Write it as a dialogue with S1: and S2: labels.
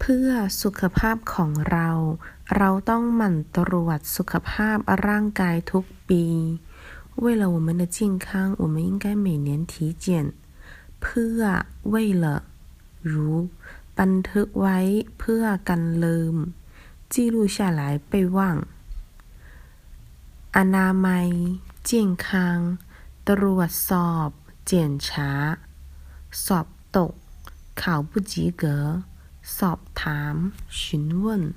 S1: เพื่อสุขภาพของเรา เราต้องหมั่นตรวจสุขภาพร่างกายทุกปี为了我们的健康我们应该每年体检เพื่อ为了รู้บันทึกไว้เพื่อกันลืม记录下来备忘อนามัย健康ตรวจสอบ检查สอบตก考不及格 สอบถาม询问